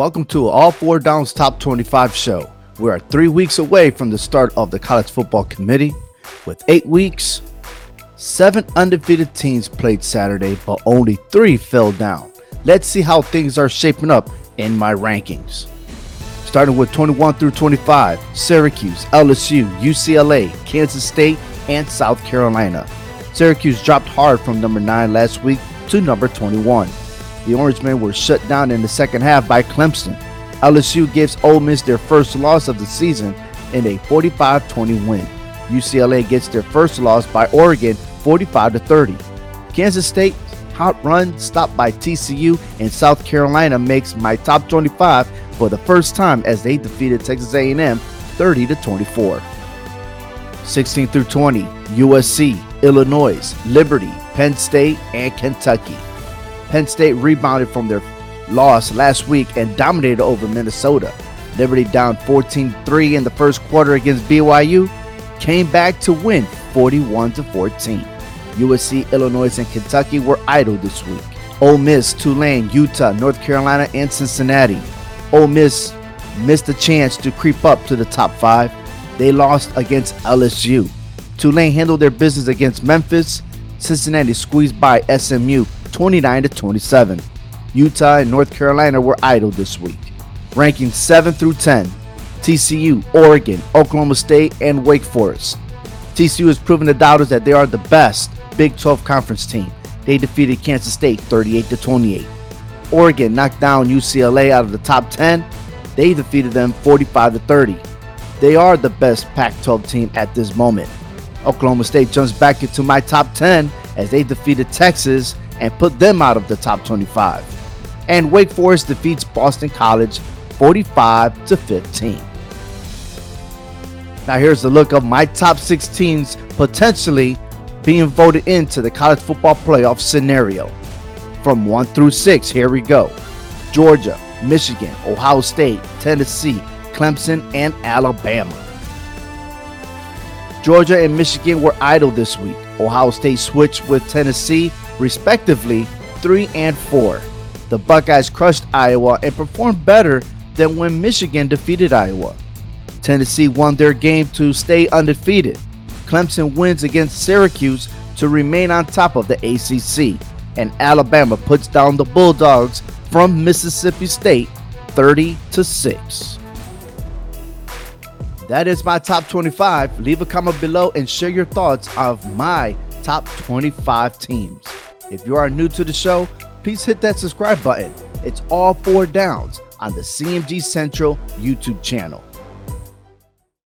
Welcome to All Four Downs Top 25 show. We are three weeks away from the start of the College Football Committee. With eight weeks, seven undefeated teams played Saturday, but only three fell down. Let's see how things are shaping up in my rankings. Starting with 21 through 25, Syracuse, LSU, UCLA, Kansas State, and South Carolina. Syracuse dropped hard from number 9 last week to number 21. The Orange Men were shut down in the second half by Clemson. LSU gives Ole Miss their first loss of the season in a 45-20 win. UCLA gets their first loss by Oregon 45 30. Kansas State hot run stopped by TCU and South Carolina makes my top 25 for the first time as they defeated Texas A&M 30 24. 16 through 20, USC, Illinois, Liberty, Penn State, and Kentucky. Penn State rebounded from their loss last week and dominated over Minnesota. Liberty down 14 3 in the first quarter against BYU came back to win 41 14. USC, Illinois, and Kentucky were idle this week. Ole Miss, Tulane, Utah, North Carolina, and Cincinnati. Ole Miss missed a chance to creep up to the top five. They lost against LSU. Tulane handled their business against Memphis. Cincinnati squeezed by SMU 29 to 27. Utah and North Carolina were idle this week. Ranking 7 through 10, TCU, Oregon, Oklahoma State, and Wake Forest. TCU has proven to doubters that they are the best Big 12 conference team. They defeated Kansas State 38 to 28. Oregon knocked down UCLA out of the top 10. They defeated them 45 to 30. They are the best Pac 12 team at this moment. Oklahoma State jumps back into my top 10 as they defeated Texas and put them out of the top 25. And Wake Forest defeats Boston College 45 to 15. Now here's a look of my top 6 teams potentially being voted into the college football playoff scenario. From 1 through 6, here we go. Georgia, Michigan, Ohio State, Tennessee, Clemson, and Alabama. Georgia and Michigan were idle this week. Ohio State switched with Tennessee, respectively, 3 and 4. The Buckeyes crushed Iowa and performed better than when Michigan defeated Iowa. Tennessee won their game to stay undefeated. Clemson wins against Syracuse to remain on top of the ACC. And Alabama puts down the Bulldogs from Mississippi State 30 to 6. That is my top 25. Leave a comment below and share your thoughts of my top 25 teams. If you are new to the show, please hit that subscribe button. It's all four downs on the CMG Central YouTube channel.